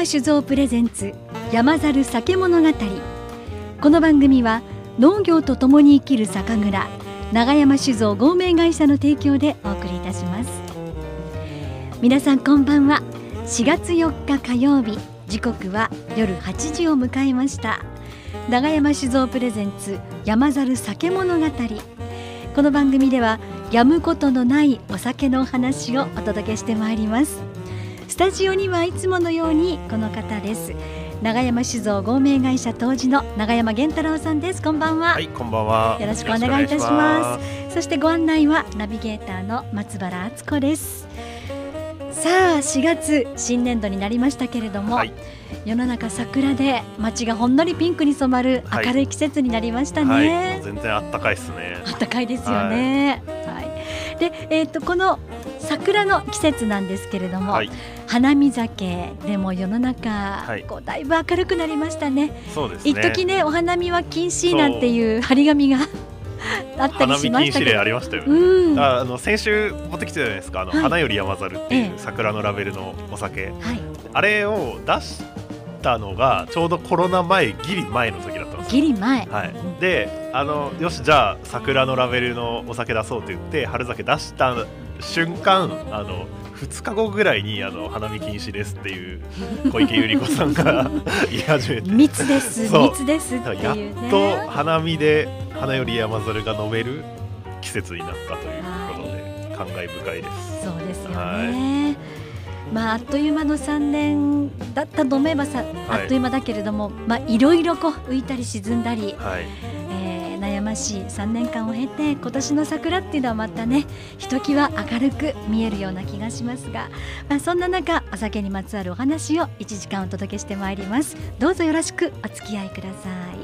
山酒造プレゼンツ山猿酒物語。この番組は農業とともに生きる酒蔵長山酒造合名会社の提供でお送りいたします。皆さんこんばんは。4月4日火曜日時刻は夜8時を迎えました。長山酒造プレゼンツ山猿酒物語。この番組ではやむことのないお酒のお話をお届けしてまいります。タジオにはいつものようにこの方です。長山酒造合名会社当時の長山源太郎さんです。こんばんは。はいこんばんは。よろしくお願いいたします。そしてご案内はナビゲーターの松原敦子です。さあ4月新年度になりましたけれども、はい、世の中桜で街がほんのりピンクに染まる明るい季節になりましたね、はい。はい、全然あったかいですね。あったかいですよね。はい、でえっ、ー、とこの桜の季節なんですけれども、はい、花見酒でも世の中、はい、こうだいぶ明るくなりましたね。そうですね。一時ねお花見は禁止なんていう張り紙が あったりしましたけど。ありましたよね。うん、あの先週持ってきたじゃないですか。あの、はい、花より山猿っていう桜のラベルのお酒。はい、あれを出したのがちょうどコロナ前ギリ前の時だったんですギリ前。はい。で、あのよしじゃあ桜のラベルのお酒出そうと言って春酒出した瞬間あの2日後ぐらいにあの花見禁止ですっていう小池百合子さんが 言い始めて。密です。密ですっていう、ね、やっと花見で花より山猿が飲める季節になったということで、感慨深いです。そうですよね、はい。まあ、あっという間の3年だったと思えばさ、あっという間だけれども、まあ、いろいろこう浮いたり沈んだり、はい悩ましい。3年間を経て今年の桜っていうのはまたねひときわ明るく見えるような気がしますが、まあ、そんな中お酒にまつわるお話を1時間お届けしてまいります。どうぞよろしくお付き合いください。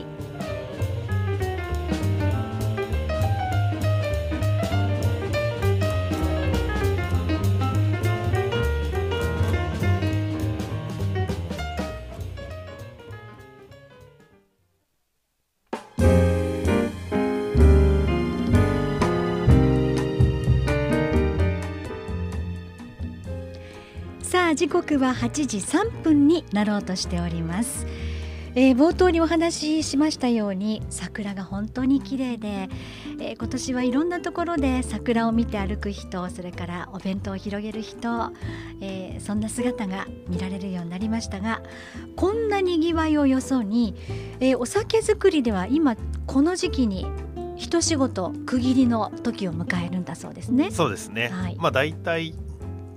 時刻は8時3分になろうとしております、えー、冒頭にお話ししましたように桜が本当に綺麗で、えー、今年はいろんなところで桜を見て歩く人それからお弁当を広げる人、えー、そんな姿が見られるようになりましたがこんなにぎわいをよそに、えお酒造りでは今この時期に一仕事区切りの時を迎えるんだそうですね。そうですね。はい、まあ大体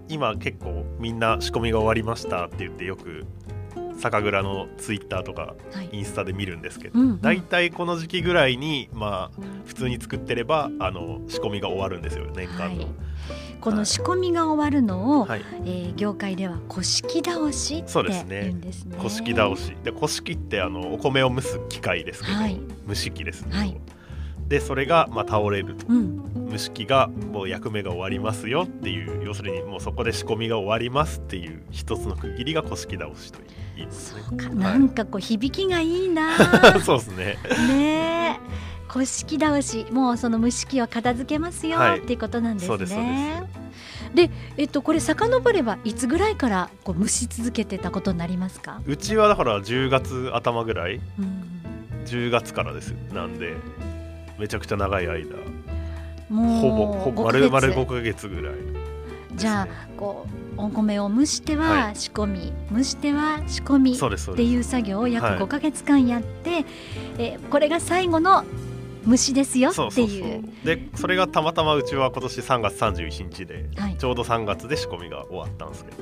今結構みんな仕込みが終わりましたって言ってよく酒蔵のツイッターとかインスタで見るんですけど、大体この時期ぐらいにまあ普通に作ってればあの仕込みが終わるんですよ年間の。はい、この仕込みが終わるのを、はい、えー、業界では古式倒しって言うんですね。古式倒し。で古式ってあのお米を蒸す機械ですけど、はい、蒸し器ですね。はいでそれがまあ倒れると、うん、蒸し器がもう役目が終わりますよっていう要するにもうそこで仕込みが終わりますっていう一つの区切りが古式倒しといいますね。そうか、なんかこう響きがいいな。そうですね。ね古式倒し。もうその蒸し器は片付けますよ、はい、っていうことなんですね。でえっと、これ遡ればいつぐらいからこう蒸し続けてたことになりますか？うちはだから10月頭ぐらい、うん、10月からです。なんでめちゃくちゃ長い間。もうほぼほぼ丸々5か月ぐらい、ね、じゃあこうお米を蒸しては仕込み、はい、蒸しては仕込みっていう作業を約5か月間やって、はい、えこれが最後の虫ですよっていう。でそれがたまたまうちは今年3月31日で、はい、ちょうど3月で仕込みが終わったんですけど、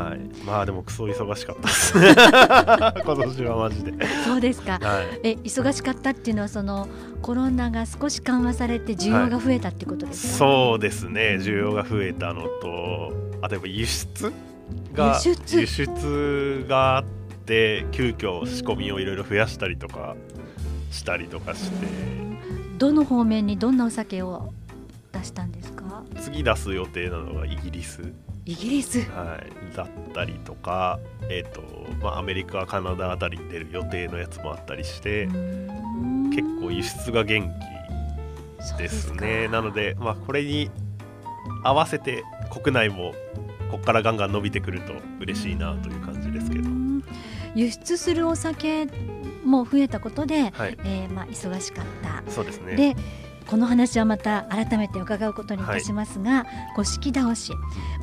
はい、まあでもクソ忙しかったですね。今年はマジで。そうですか、はい、え忙しかったっていうのはそのコロナが少し緩和されて需要が増えたってことですか、はい、そうですね。需要が増えたのとあとやっぱ輸出が輸出があって急遽仕込みをいろいろ増やしたりとかしたりとかしてどの方面にどんなお酒を出したんですか？次出す予定なのがイギリス。イギリス、はい、だったりとか、えーとまあ、アメリカカナダあたりに出る予定のやつもあったりして結構輸出が元気ですね。なので、まあ、これに合わせて国内もここからガンガン伸びてくると嬉しいなという感じですけど。輸出するお酒も増えたことで、はい、えー、まあ、忙しかった。そうですね。でこの話はまた改めて伺うことにいたしますが、はい、式倒し、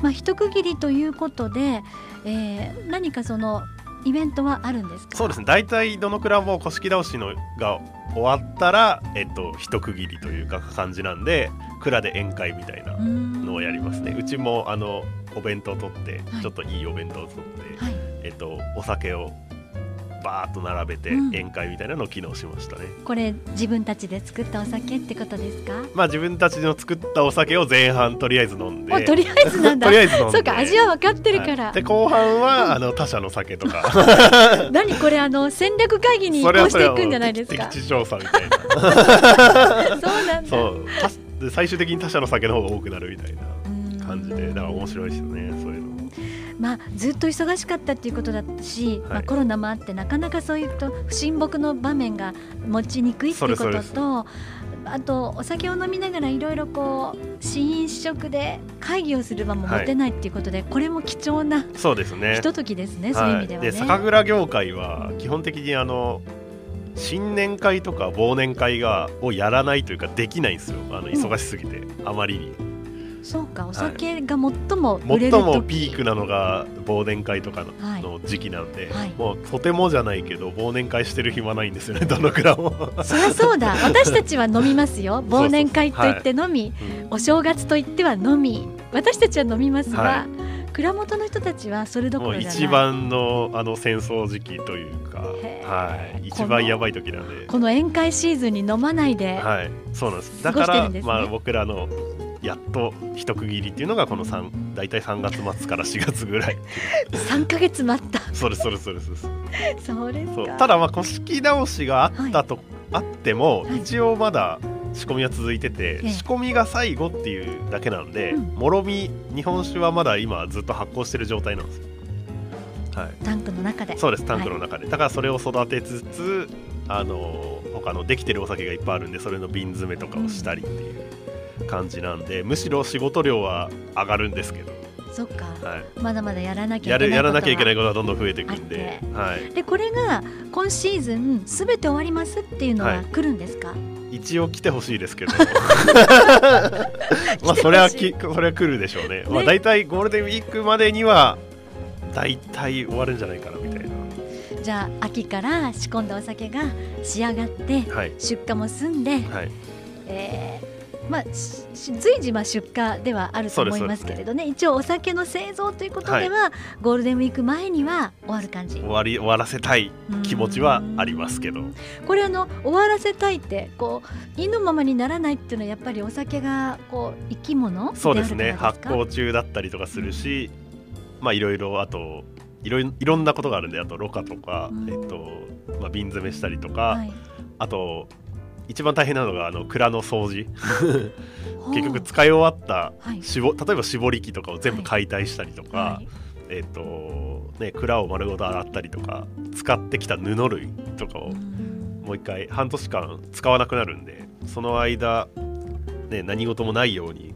まあ、一区切りということで、えー、何かそのイベントはあるんですか？そうですね。大体どのくらいも古式倒しのが終わったら、えっと、一区切りというか感じなんで蔵で宴会みたいなのをやりますね。うちもあのお弁当取って、はい、ちょっといいお弁当を取って、はい、えっと、お酒をバーッと並べて宴会みたいなのを機能しましたね、うん、これ自分たちで作ったお酒ってことですか？まあ自分たちの作ったお酒を前半とりあえず飲んで。とりあえずなんだ。とりあえず飲んで。そうか味は分かってるから、はい、で後半はあの他社の酒とか。何これあの戦略会議に移行していくんじゃないですか？敵地調査みたいな。そうなんだ。そう。で最終的に他社の酒の方が多くなるみたいな感じで。だから面白いですよねそういうのまあ、ずっと忙しかったっていうことだし、はい、まあ、コロナもあってなかなかそういうと不親睦の場面が持ちにくいっていうこととあとお酒を飲みながらいろいろこう試飲試食で会議をする場も持てないっていうことで、はい、これも貴重なそうですね。ひとときですね、そういう意味ではね。で酒蔵業界は基本的にあの新年会とか忘年会がをやらないというかできないんですよ。あの忙しすぎて、うん、あまりに。そうかお酒が最も売れる、はい、最もピークなのが忘年会とかの,、時期なんで、はい、もうとてもじゃないけど忘年会してる暇ないんですよねどのくらも。そりゃそうだ。私たちは飲みますよ。忘年会といって飲み、お正月といっては飲み。私たちは飲みますが、はい、蔵元の人たちはそれどころじゃない。一番のあの戦争時期というか、はい、一番やばい時なんで。この宴会シーズンに飲まないではい。そうなんです。だから、ね、まあ僕らのやっと一区切りっていうのがこの3大体3月末から4月ぐらい。3か月待った。それそれそれそれそうですただまあ古式直しがあったと、はい、あっても、はい、一応まだ仕込みは続いてて、仕込みが最後っていうだけなので、うん、もろみ日本酒はまだ今ずっと発酵してる状態なんですはい、タンクの中で。そうですタンクの中で、はい、だからそれを育てつつあの他のできてるお酒がいっぱいあるんでそれの瓶詰めとかをしたりっていう、感じなんでむしろ仕事量は上がるんですけど。そっか、はい、まだまだやらなきゃいけないやらなきゃいけないことはどんどん増えていくんで,、はい、でこれが今シーズンすべて終わりますっていうのは来るんですか、はい、一応来てほしいですけど。まあそれはきそれは来るでしょうね。ね。まあ大体ゴールデンウィークまでには大体終わるんじゃないかなみたいな。じゃあ秋から仕込んだお酒が仕上がって、はい、出荷も済んで、はい。えーまあ、随時まあ出荷ではあると思いますけれどね、ね、一応お酒の製造ということでは、はい、ゴールデンウィーク前には終わる感じ。終わり終わらせたい気持ちはありますけど。これあの終わらせたいってこう意のままにならないっていうのはやっぱりお酒がこう生き物そうですね。発酵中だったりとかするし、まあいろいろあといろいろんなことがあるんであとろ過とか、えっとまあ、瓶詰めしたりとか、はい、あと一番大変なのがあの蔵の掃除。結局使い終わったしぼ、はい、例えば絞り機とかを全部解体したりとか、はい、えっ、ー、とね蔵を丸ごと洗ったりとか使ってきた布類とかをもう一回半年間使わなくなるんでその間、ね、何事もないように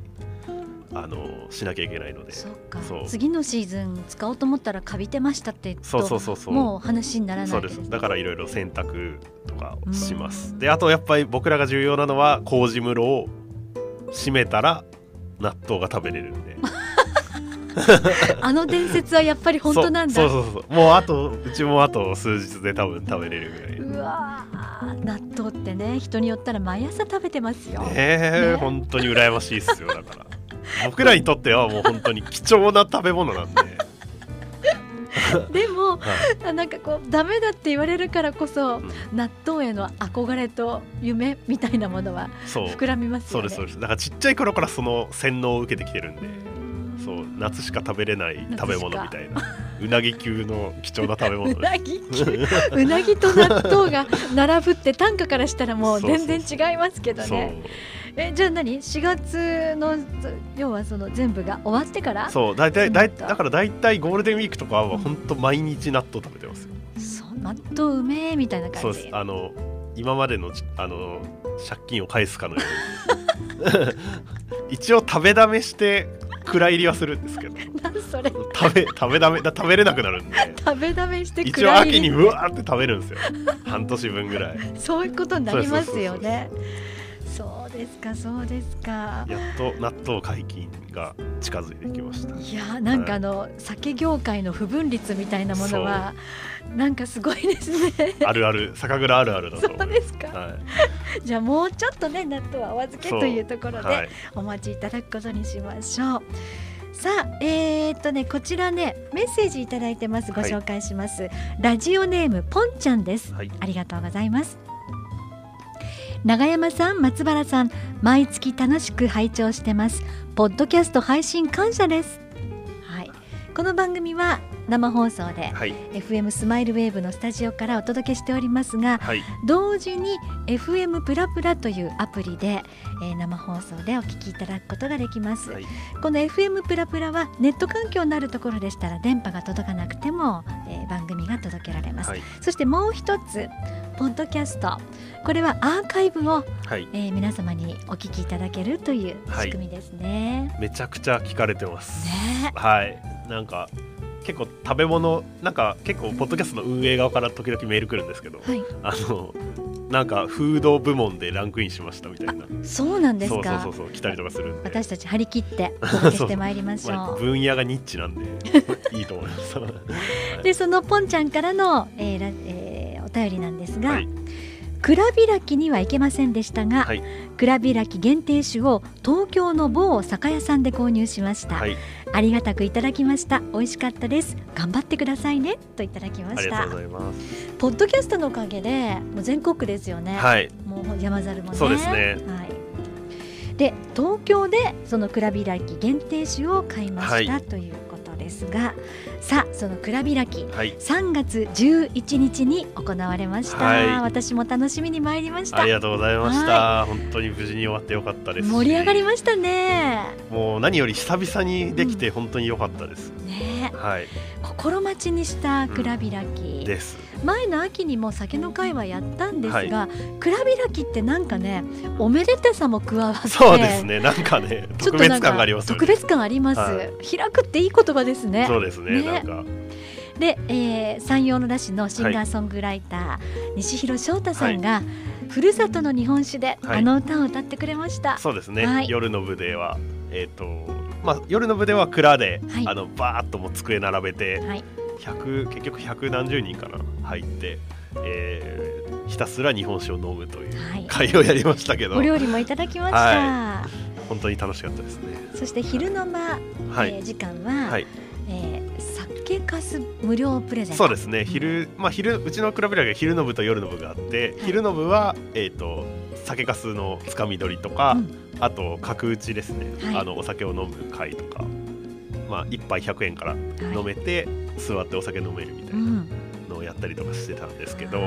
あのしなきゃいけないので。次のシーズン使おうと思ったらかびてましたってそうそうそうそう。もう話にならない。そうです。だからいろいろ洗濯とかをします。であとやっぱり僕らが重要なのは麹室を閉めたら納豆が食べれるんで。あの伝説はやっぱり本当なんだ。そうそうそう。もうあとうちもあと数日で多分食べれるぐらいうわ納豆ってね人によったら毎朝食べてますよ。ええね、本当に羨ましいっすよだから 僕らにとってはもう本当に貴重な食べ物なんで。でも、はい、なんかこうダメだって言われるからこそ、うん、納豆への憧れと夢みたいなものは膨らみますよね。そうですそうです。だからちっちゃい頃からその洗脳を受けてきてるんで。そう夏しか食べれない食べ物みたいな。うなぎ級の貴重な食べ物。うなぎ級。うなぎと納豆が並ぶって単価からしたらもう全然違いますけどねえじゃあ何？4月の要はその全部が終わってから？そう大体だいだから大体ゴールデンウィークとかは本当毎日納豆食べてますよ、そう納豆うめえみたいな感じ。そうです。あの今までのあの借金を返すかのように。一応食べだめして蔵入りはするんですけど。何それ？食べ食べだめだ食べれなくなるんで。食べだめして一応秋にうわーって食べるんですよ。半年分ぐらい。そういうことになりますよねですかそうですか。やっと納豆解禁が近づいてきました。いやなんかあの、はい、酒業界の不分率みたいなものはなんかすごいですね。あるある。酒蔵あるあるだとそうですか、はい、じゃあもうちょっとね納豆はお預けというところでお待ちいただくことにしましょう、さあ、えー、っとね、こちらね、メッセージいただいてます。ご紹介します。はい、ラジオネームポンちゃんです、はい、ありがとうございます。永山さん、松原さん、毎月楽しく拝聴してます。ポッドキャスト配信感謝です。はい、この番組は生放送で、はい、FM スマイルウェーブのスタジオからお届けしておりますが、はい、同時に FM プラプラというアプリで、えー、生放送でお聞きいただくことができます、はい、この FM プラプラはネット環境のあるところでしたら電波が届かなくても、えー、番組が届けられます、そしてもう一つポッドキャスト。これはアーカイブを、はい、えー、皆様にお聞きいただけるという仕組みですね、めちゃくちゃ聞かれてます。ね。はいなんか結構食べ物なんか結構ポッドキャストの運営側から時々メール来るんですけど、はい、あのなんかフード部門でランクインしましたみたいな。そうなんですか？そうそうそう来たりとかする私たち張り切ってお 届けしてまいりましょう。まあ、分野がニッチなんでいいと思います。でそのポンちゃんからの、えーえー、お便りなんですが、はい。蔵開きには行けませんでしたが、はい、蔵開き限定酒を東京の某酒屋さんで購入しました、はい、ありがたくいただきました。美味しかったです。頑張ってくださいね。といただきました。ポッドキャストのおかげでもう全国ですよね、はい、もう山猿もね。そうですね、はい。で東京でその蔵開き限定酒を買いました、というですがさあその蔵開き、はい、3月11日に行われました、はい、私も楽しみに参りました。ありがとうございました、本当に無事に終わってよかったです盛り上がりましたね。もう何より久々にできて本当に良かったです、うん、ねはい。心待ちにした蔵開き、うん、です。前の秋にも酒の会はやったんですが、はい、蔵開きってなんかねおめでたさも加わってそうですね。なんかね特別感があります、ね、特別感あります、はい、開くっていい言葉ですね。そうですね、ね、なんか。で、えー、山陽の田市のシンガーソングライター、はい、西広翔太さんが、ふるさとの日本酒で、あの歌を歌ってくれました。そうですね、夜の部ではえっ、ー、とまあ夜の部では蔵で、あのバーッとも机並べて、はい、1結局百何十人かな入って、えー、ひたすら日本酒を飲むという会をやりましたけど、お料理もいただきました、はい、本当に楽しかったですね。そして昼の間、はい、えー、時間は、はい。えー、酒かす無料プレゼント。そうですね。昼、まあ昼、うちのクラブラが昼の部と夜の部があって、はい、昼の部は、えーと、酒かすのつかみ取りとか、うん、あと角打ちですね、はい、あのお酒を飲む会とかまあ、1杯100円から飲めて、座ってお酒飲めるみたいなのをやったりとかしてたんですけど、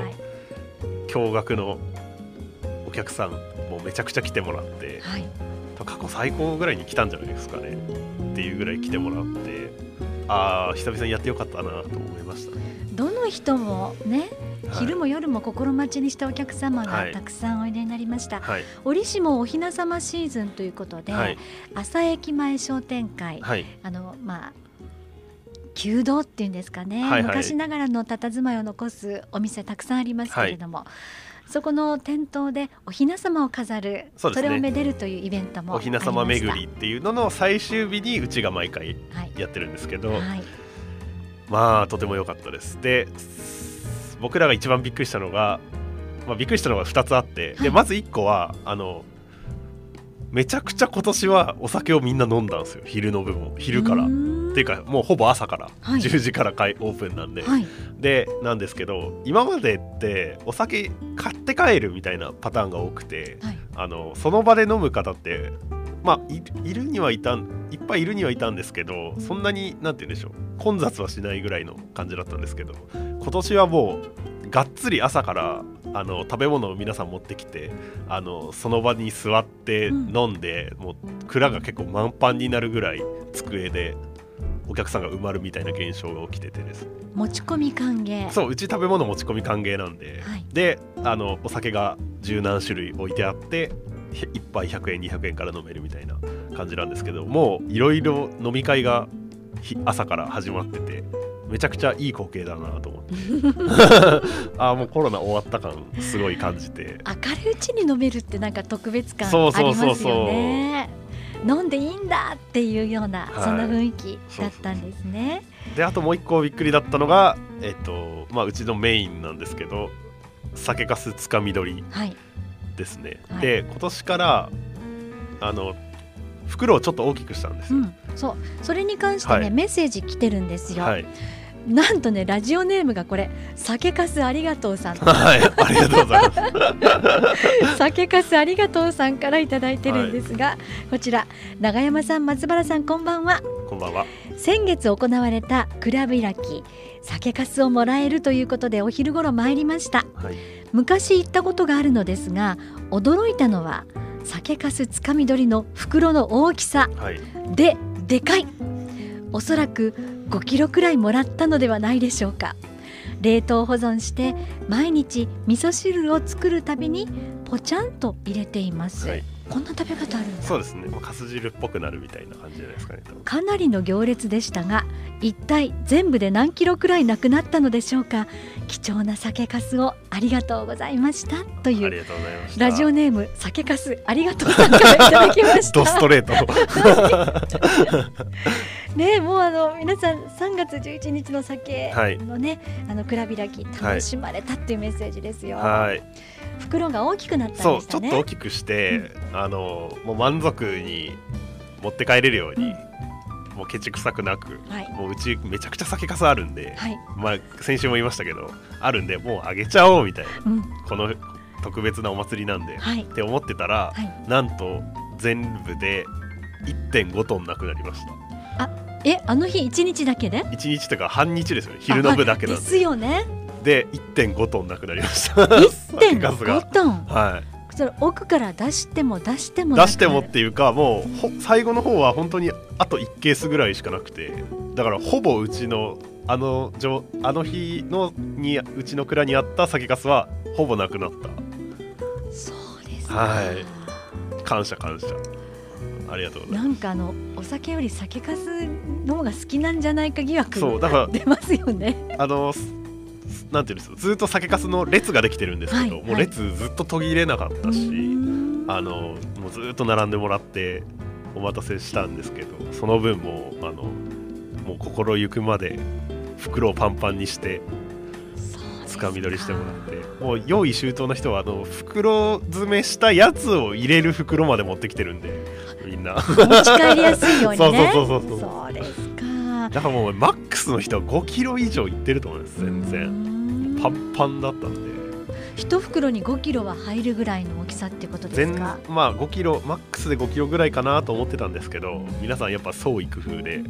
驚愕のお客さんもめちゃくちゃ来てもらって、はい、過去最高ぐらいに来たんじゃないですかね。っていうぐらい来てもらってああ久々にやってよかったなと思いました、ね、どの人もね昼も夜も心待ちにしたお客様がたくさんおいでになりました、はい、折しもお雛様シーズンということで、はい、朝駅前商店会、はい、あのまあ旧道っていうんですかね、はいはい、昔ながらの佇まいを残すお店たくさんありますけれども、はい、そこの店頭でお雛様を飾るそ、ね,、れをめでるというイベントもお雛様巡りっていうのの最終日にうちが毎回やってるんですけど、はい、まあとても良かったです。で僕らが一番びっくりしたのが、まあ、びっくりしたのが2つあって、はい、でまず1個はあのめちゃくちゃ今年はお酒をみんな飲んだんですよ。昼の部分昼から。っていうかもうほぼ朝から、はい、10時からオープンなんで、はい、でなんですけど今までってお酒買って帰るみたいなパターンが多くて、はい、あのその場で飲む方ってまあいるにはいたんいっぱいいるにはいたんですけどそんなに何て言うんでしょう混雑はしないぐらいの感じだったんですけど今年はもうがっつり朝からあの食べ物を皆さん持ってきてあのその場に座って飲んで、うん、もう蔵が結構満帆になるぐらい机でお客さんが埋まるみたいな現象が起きててです持ち込み歓迎。そううち食べ物持ち込み歓迎なんで、はい、であのお酒が十何種類置いてあって1杯100円200円から飲めるみたいな感じなんですけどもういろいろ飲み会が朝から始まっててめちゃくちゃいい光景だなと思って。ああもうコロナ終わった感すごい感じて。明るいうちに飲めるってなんか特別感ありますよね飲んでいいんだっていうような、はい、そんな雰囲気だったんですね。であともう一個びっくりだったのがえっ、とまあうちのメインなんですけど酒かすつかみ取りですね、はい、で今年からあの袋をちょっと大きくしたんです、うん、そう。それに関してね、はい、メッセージ来てるんですよ、はい、なんとねラジオネームがこれ。酒かすありがとうさん。はいありがとうございます。酒かすありがとうさんからいただいてるんですが、はい、こちら永山さん松原さんこんばんは。こんばんは。先月行われたクラブ開き酒かすをもらえるということでお昼頃参りました、はい、昔行ったことがあるのですが驚いたのは酒かすつかみ取りの袋の大きさ、はい、ででかいおそらく5キロくらいもらったのではないでしょうか。冷凍保存して毎日味噌汁を作るたびにポチャンと入れています、はい。こんな食べ方あるんそうですね。かす汁っぽくなるみたいな感じじゃないですかねかなりの行列でしたが一体全部で何キロくらいなくなったのでしょうか。貴重な酒粕をありがとうございました。という。ラジオネーム酒粕ありがとうさんからいただきました。ドストレート。ねもうあの皆さん3月11日の酒のね、はい、あの蔵開き楽しまれたっていうメッセージですよ。はい。袋が大きくなった、ね、そうちょっと大きくして、うん、あのもう満足に持って帰れるように、うん、もうケチくさくなく、はい、もううちめちゃくちゃ酒粕あるんで、はい、まあ先週も言いましたけどあるんでもうあげちゃおうみたいな、うん、この特別なお祭りなんで、はい、って思ってたら、なんと全部で1.5トンなくなりました。あえあの日1日だけで ?1 日とか半日ですよね。昼の部だけなんで。ですよね。で1.5トンなくなりました。1.5トン？はいそれ奥から出しても出しても出してもっていうかもう最後の方は本当にあと1ケースぐらいしかなくて。だからほぼうちのあのあの日のにうちの蔵にあった酒粕はほぼなくなった。そうですはい。感謝感謝。ありがとうございます。なんかあのお酒より酒粕の方が好きなんじゃないか疑惑そうだから出ますよね。あのなんていうんですかずっと酒粕の列ができてるんですけど、はい、もう列ずっと途切れなかったし、あのもうずっと並んでもらってお待たせしたんですけどその分もあのもう心ゆくまで袋をパンパンにしてつかみ取りしてもらってもう用意周到な人はあの袋詰めしたやつを入れる袋まで持ってきてるんでみんな。持ち帰りやすいようにね。そうそうそうそうそう。ですかだからもうマックスの人は5キロ以上いってると思います全然。パンパンだったんで。一袋に5キロは入るぐらいの大きさってことですか？まあ5キロマックスで5キロぐらいかなと思ってたんですけど皆さんやっぱ創意工夫で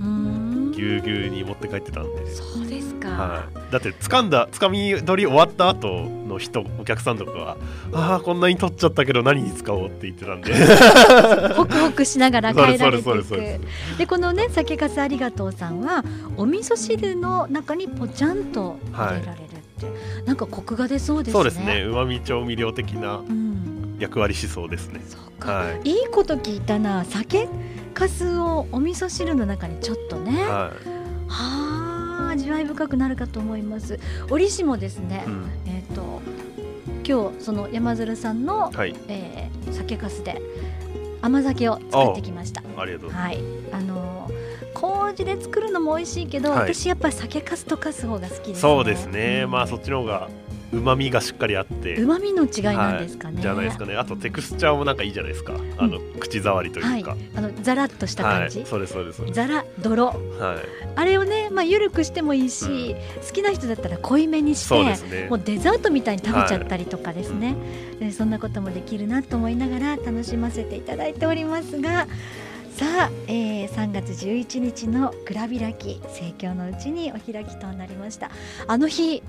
ぎゅうぎゅうに持って帰ってたんで。そうですか、はい、だって掴んだ掴み取り終わった後の人お客さんとかはああこんなに取っちゃったけど何に使おうって言ってたんで。ホクホクしながら帰られていく。でこのね酒粕ありがとうさんはお味噌汁の中にぽちゃんと入れられる、はい。ってなんかコクが出そうですね。そうですね。旨味調味料的な役割しそうですね、うん、はい、いいこと聞いたな。酒かすをお味噌汁の中にちょっとね、はい、はあ味わい深くなるかと思います。折しもですね、うん、えっ、ー、と今日その山鶴さんの、はい、えー、酒かすで甘酒を作ってきました。ありがとうございます、はい、あのー麹で作るのも美味しいけど、はい、私やっぱり酒かすとかす方が好きです、ね、そうですね、うん、まあそっちの方がうまみがしっかりあって。うまみの違いなんですかね、はい、じゃないですかね。あとテクスチャーもなんかいいじゃないですか、あの口触りというか、はい、あのザラッとした感じ、はい、そうですそうです。ザラ泥、はい、あれをねまあ緩くしてもいいし、うん、好きな人だったら濃いめにして、ね、もうデザートみたいに食べちゃったりとかですね、はい、そんなこともできるなと思いながら楽しませていただいておりますが。さあ、えー、3月11日の蔵開き盛況のうちにお開きとなりました。あの日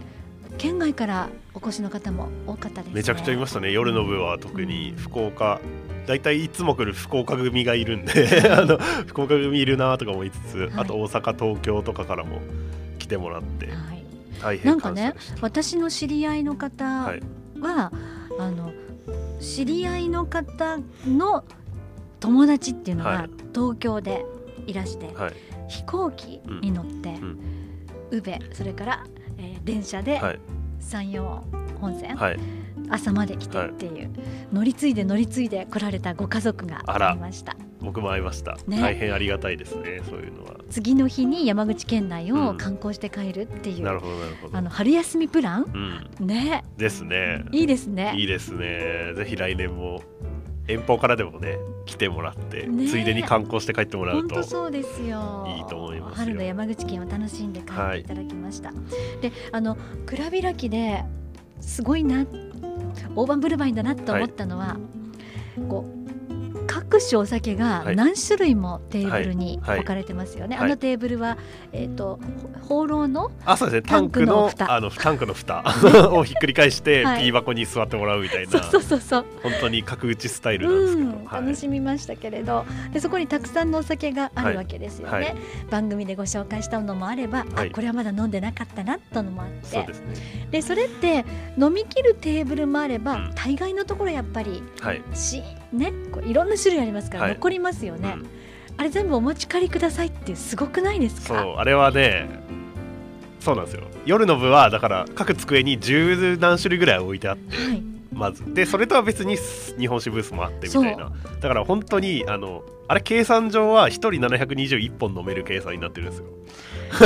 県外からお越しの方も多かったです、ね、めちゃくちゃいましたね。夜の部は特に福岡、大体いつも来る福岡組がいるんで あの福岡組いるなとかも言いつつ、はい、あと大阪東京とかからも来てもらって、はい、大変なんかね私の知り合いの方は、はい、あの知り合いの方の友達っていうのが東京でいらして、はい、飛行機に乗って、うん、宇部それから、えー、電車で山陽本線、はい、朝まで来てっていう、はい、乗り継いで乗り継いで来られたご家族がいました。僕も会いました、ね、大変ありがたいですねそういうのは。次の日に山口県内を観光して帰るっていう、うん、なるほどなるほど。あの春休みプラン、うん、ね。ですね。いいですね。いいですね。ぜひ来年も遠方からでもね来てもらって、ね、ついでに観光して帰ってもらうとそうですよ。いいと思います春の山口県を楽しんで帰ってい。ただきました、はい、であの蔵開きですごいな大盤振る舞いだなと思ったのは、はい、こう各種お酒が何種類もテーブルに置かれてますよね、はい。はい、あのテーブルは、えーと、放浪のあそうですね。タンクのあのタンクの蓋。をひっくり返して、ティー箱に座ってもらうみたいな。そうそうそう本当に角打ちスタイルなんですけど、うん。楽しみましたけれど。でそこにたくさんのお酒があるわけですよね、番組でご紹介したのもあれば、あこれはまだ飲んでなかったなとのもあって。そうです、ね、でそれって飲み切るテーブルもあれば、うん、大概のところやっぱり、はい、しねこういろんな種類ありますから残りますよね、はいうん、あれ全部お持ち帰りくださいってすごくないですか？そうあれはねそうなんですよ。夜の部はだから各机に十何種類ぐらい置いてあって、はい、まず。でそれとは別に日本酒ブースもあってみたいな。だから本当にあのあれ計算上は1人721本飲める計算になってるんですよ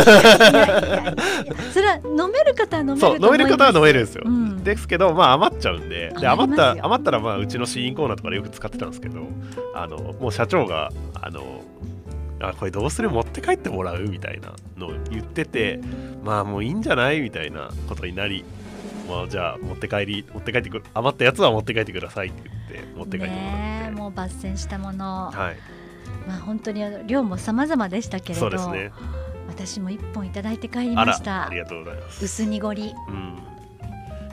それは飲める方は飲めるそう飲める方は飲めるんですよ、うん、ですけどまあ余っちゃうんで。で余った余ったらまあうちの試飲コーナーとかでよく使ってたんですけどあのもう社長があのあこれどうする？持って帰ってもらう？みたいなのを言っててまあもういいんじゃない？みたいなことになりまあじゃあ持って帰り持って帰ってくる余ったやつは持って帰ってくださいって言って持って帰ってもらって。もう抜栓したもの。はい。まあ本当に量も様々でしたけれど。そうですね私も一本いただいて帰りました。ありがとうございます。薄濁り、うん、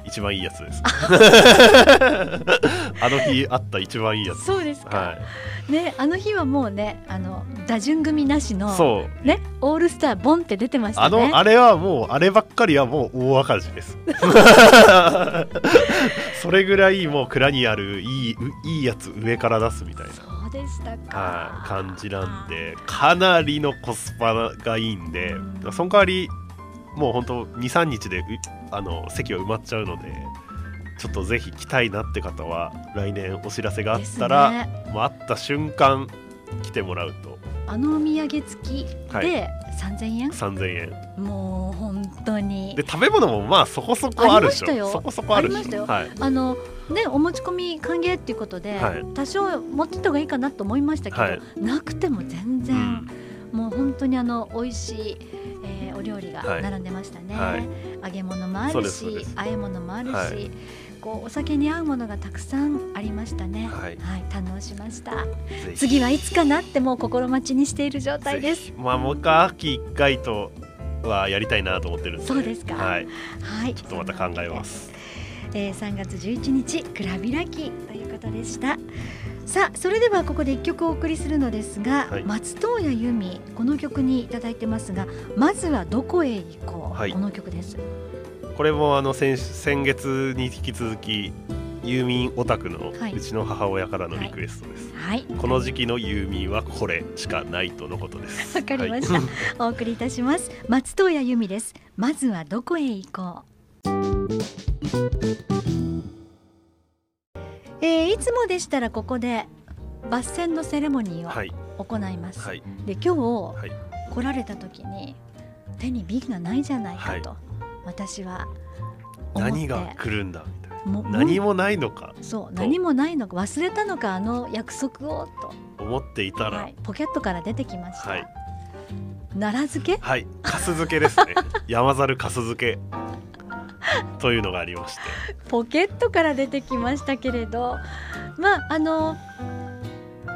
一番いいやつです。あの日あった一番いいやつ。そうですか、はい、ねあの日はもうねあの打順組なしのそう。ねオールスターボンって出てました、ね、あのあれはもうあればっかりはもう大赤字です。それぐらいもう蔵にあるいいいいやつ上から出すみたいなでしたか、感じなんでかなりのコスパがいいんで、うん、その代わりもう本当23日であの席は埋まっちゃうのでちょっとぜひ来たいなって方は来年お知らせがあったら、ね、もう会った瞬間来てもらうと。あのお土産付きで3000円、3000円。もう本当に。で食べ物もまあそこそこあるでしょ。そこそこあるし。はい、あのねお持ち込み歓迎っていうことで、はい、多少持ってた方がいいかなと思いましたけど、はい、なくても全然、うん、もう本当にあの美味しい、えー、お料理が並んでましたね、揚げ物もあるし和え物もあるし、こうお酒に合うものがたくさんありましたね。はい、はい、堪能しました。次はいつかなってもう心待ちにしている状態です。まあもう一回秋一回とはやりたいなと思ってるんで。そうですか。はい。はい。ちょっとまた考えます。えー、3月11日蔵開きということでした。さあそれではここで一曲お送りするのですが、はい、松任谷由実この曲にいただいてますがまずはどこへ行こう、はい、この曲です。これもあの先先月に引き続きユーミンオタクのうちの母親からのリクエストです、はい、この時期のユーミンはこれしかないとのことです。わかりました、はい、お送りいたします。松任谷由実です。まずはどこへ行こうえー、いつもでしたらここで抜栓のセレモニーを行います、はい、で今日、はい、来られた時に手に瓶がないじゃないかと、私は何が来るんだ？みたいな。何もないのか？そう何もないのか忘れたのかあの約束をと。思っていたら、はい、ポケットから出てきました、はい、奈良漬け？はい。かす漬けですね。山猿かす漬け というのがありまして。ポケットから出てきましたけれどまああの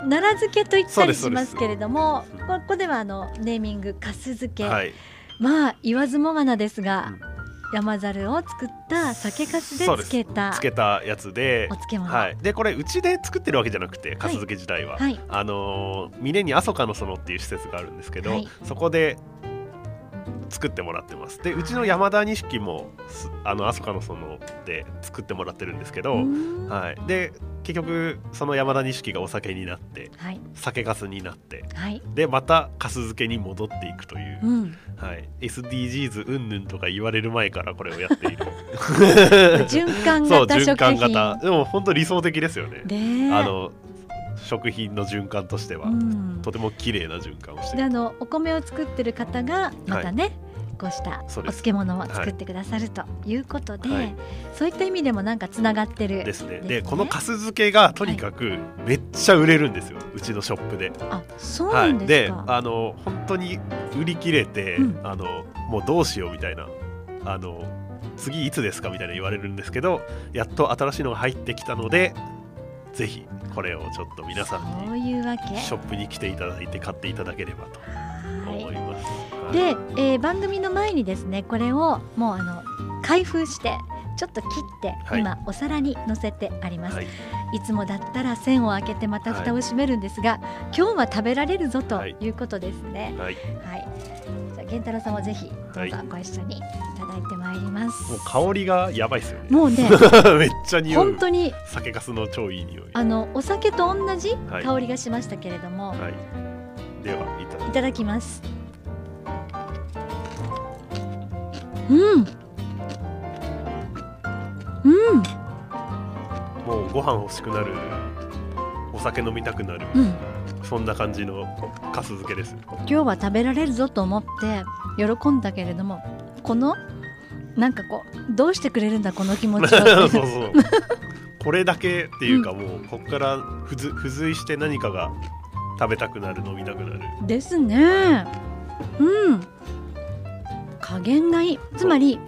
奈良漬けと言ったりしますけれどもここではあのネーミングかす漬け、はい、まあ言わずもがなですが、うん。山猿を作った酒粕でつけたつけたやつでお漬物、はい、でこれうちで作ってるわけじゃなくて粕漬け自体は、はい、あの峰に阿蘇かの園っていう施設があるんですけど、はい、そこで作ってもらってます。でうちの山田錦もあの阿蘇かの園で作ってもらってるんですけど、はい、で結局その山田錦がお酒になって、はい、酒粕になって、はい、でまた粕漬けに戻っていくという、うん、はい、SDGs うんぬんとか言われる前からこれをやっている。循環型循環型。でも本当理想的ですよね。あの食品の循環としては、うん、とても綺麗な循環をしてあのお米を作ってる方がまたね、はいこうしたお漬物を作ってくださるということで、はい、そういった意味でもなんかつながってるですね。で、この粕漬けがとにかくめっちゃ売れるんですよ、はい、うちのショップで。あ、そうなんですか。はい、で、あの本当に売り切れて、うん、あのもうどうしようみたいなあの次いつですかみたいな言われるんですけど、やっと新しいのが入ってきたので、ぜひこれをちょっと皆さんにショップに来ていただいて買っていただければと思います。はい、で、えー、番組の前にですねこれをもうあの開封してちょっと切って今お皿に乗せてあります、はい、いつもだったら線を開けてまた蓋を閉めるんですが、はい、今日は食べられるぞということですね。はい、はい、じゃあ源太郎さんもぜひどうぞご一緒にいただいてまいります、もう香りがやばいですよね。もうね めっちゃ匂う。本当に酒粕の超いい匂いあのお酒と同じ香りがしましたけれども、ではいただきます。うん。うん。もうご飯欲しくなる。お酒飲みたくなる、うん、そんな感じのかす漬けです。今日は食べられるぞと思って喜んだけれどもこのなんかこうどうしてくれるんだこの気持ち そうそう。これだけっていうか、もうここから付付随して何かが食べたくなる飲みたくなる。ですね。うん。加減がいい。つまり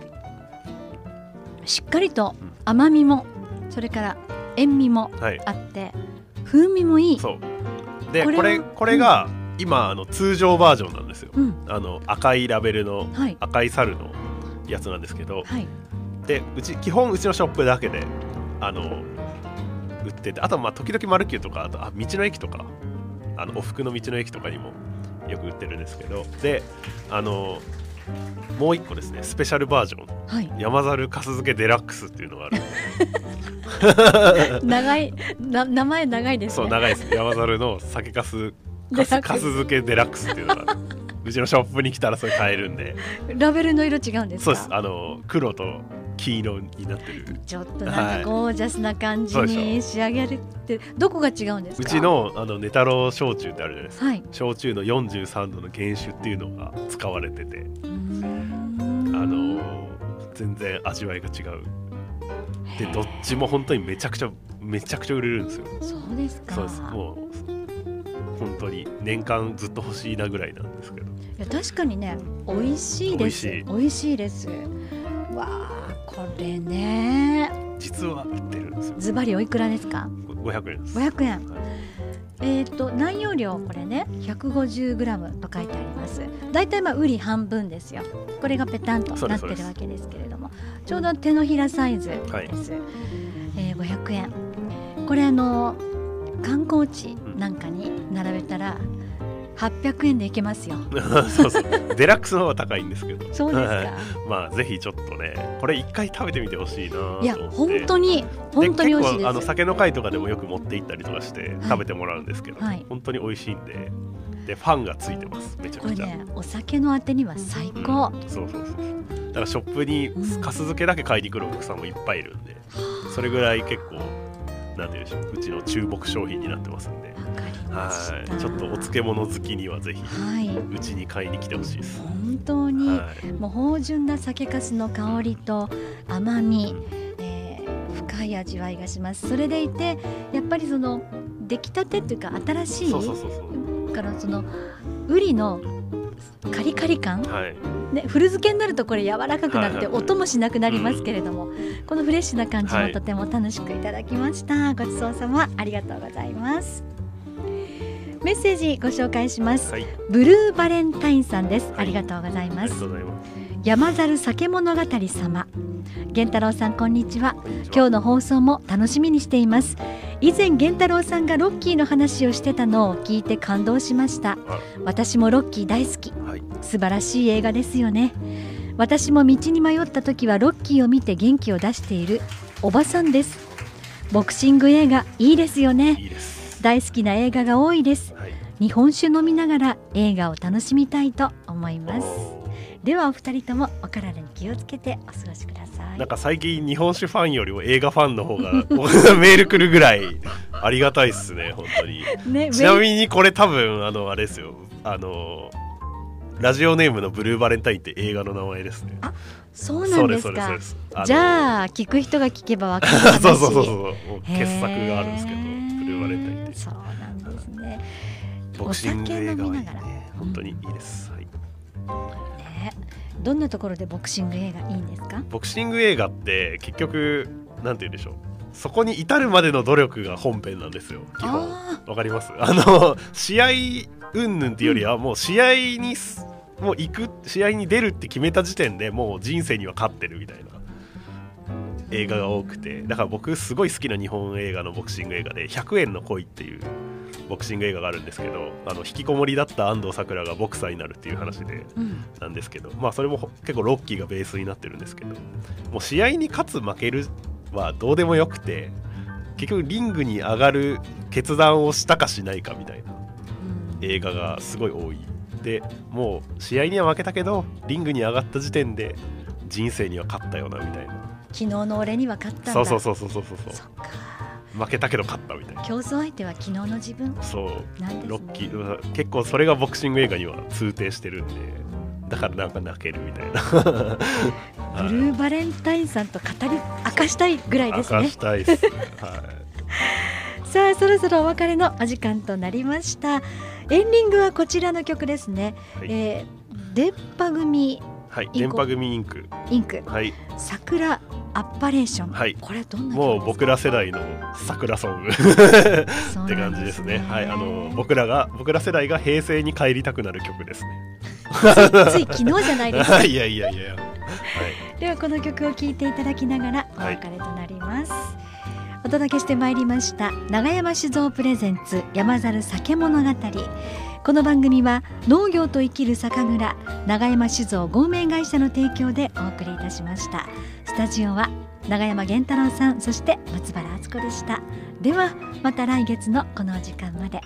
しっかりと甘みもそれから塩味もあって、はい、風味もいい。そうでこれこれが、今あの通常バージョンなんですよ、うん、あの赤いラベルの、はい、赤い猿のやつなんですけど、はい、でうち基本うちのショップだけであの売っててあとまあ時々マルキューとかあとあ道の駅とかあのお服の道の駅とかにもよく売ってるんですけどであのもう一個ですねスペシャルバージョン、はい、山猿かす漬けデラックスっていうのがある。長いな名前長いです、ね、そう長いです。山猿の酒かすかすかす漬けデラックスっていうのがうちのショップに来たらそれ買えるんで。ラベルの色違うんですそうです。あの黒と黄色になってる。ちょっとなんかゴージャスな感じに仕上げるって、はい、どこが違うんですか？うちのあのネタロウ焼酎ってあるじゃないですか、はい、焼酎の43度の原酒っていうのが使われてて全然味わいが違う。でどっちも本当にめちゃくちゃめちゃくちゃ売れるんですよ。そうですか。そうです。もう本当に年間ずっと欲しいなぐらいなんですけど。いや確かにね美味しいです。美味しい。です。わあこれね。実は売ってるんですよ。ズバリおいくらですか？500円です。500円、はい、えっ、ー、と内容量これね 150g と書いてあります。だいたいまあウリ半分ですよ。これがペタンとなってるわけですけれども。ちょうど手のひらサイズです、はい、えー、500円これあの観光地なんかに並べたら、うん800円でいけますよ。そうそう。デラックスの方が高いんですけど。そうですか。まあぜひちょっとねこれ一回食べてみてほしいないや本当に本当に美味しいです。あの酒の会とかでもよく持って行ったりとかして食べてもらうんですけど、はい、本当に美味しいんで。でファンがついてます。めちゃくちゃ、ね、お酒のあてには最高、うん、そうそうそうだからショップにかす漬けだけ買いに来るお客さんもいっぱいいるんで、うん、それぐらい結構なんていうんでしょううちの注目商品になってますんではい。ちょっとお漬物好きにはぜひ、はい、うちに買いに来てほしいです。本当に、はい、もう芳醇な酒粕の香りと甘み、うん。えー、深い味わいがします。それでいてやっぱりその出来たてっていうか新しいからそのウリのカリカリ感、はい、ね、古漬けになるとこれ柔らかくなって音もしなくなりますけれども、はいはい、このフレッシュな感じもとても楽しくいただきました、はい、ごちそうさま。ありがとうございますメッセージご紹介します、はい、ブルーバレンタインさんです、ありがとうございます。山猿酒物語様。源太郎さんこんにちは。今日の放送も楽しみにしています。以前源太郎さんがロッキーの話をしてたのを聞いて感動しました。私もロッキー大好き、はい、素晴らしい映画ですよね。私も道に迷った時はロッキーを見て元気を出しているおばさんです。ボクシング映画いいですよね。いいです大好きな映画が多いです、はい、日本酒飲みながら映画を楽しみたいと思います。ではお二人ともお体に気をつけてお過ごしください。なんか最近日本酒ファンよりも映画ファンの方が メール来るぐらいありがたいっすね本当に、ね、ちなみにこれ多分あのあれですよ。あのラジオネームのブルーバレンタインって映画の名前ですね。あそうなんですか。じゃあ聞く人が聞けばわかる話 そうそうそうそう傑作があるんですけどブルーバレンタインってそうなんですね。ボクシング映画は、ね、本当にいいです、はい、ね、どんなところでボクシング映画いいんですか？ボクシング映画って結局なんて言うんでしょう。そこに至るまでの努力が本編なんですよ。基本。わかります？あの試合云々っていうよりはもう試合にもう行く試合に出るって決めた時点でもう人生には勝ってるみたいな映画が多くてだから僕すごい好きな日本映画のボクシング映画で「100円の恋」っていうボクシング映画があるんですけどあの引きこもりだった安藤サクラがボクサーになるっていう話で、うん、なんですけどまあそれも結構ロッキーがベースになってるんですけどもう試合に勝つ負けるはどうでもよくて結局リングに上がる決断をしたかしないかみたいな映画がすごい多い。でもう試合には負けたけどリングに上がった時点で人生には勝ったよなみたいな昨日の俺には勝ったんだ。そうそうそうそうそうそう。負けたけど勝ったみたいな。競争相手は昨日の自分。そう、ね、ロッキー。結構それがボクシング映画には通底してるんで。だからなんか泣けるみたいな。ブルーバレンタインさんと語り明かしたいぐらいですね。明かしたいです、はい。さあそろそろお別れのお時間となりました。エンディングはこちらの曲ですね、はい、えー、電波組はい、電波組インク。インク、はい、桜アッパレーション、はい、これどんなもう僕ら世代の桜ソングって感じですね。はい、あの僕らが僕ら世代が平成に帰りたくなる曲ですね。つい昨日じゃないですか？いやいやいや。はい、ではこの曲を聴いていただきながらお別れとなります。はいお届けしてまいりました長山酒造プレゼンツ山猿酒物語この番組は農業と生きる酒蔵長山酒造合名会社の提供でお送りいたしました。スタジオは長山源太郎さんそして松原敦子でした。ではまた来月のこの時間まで。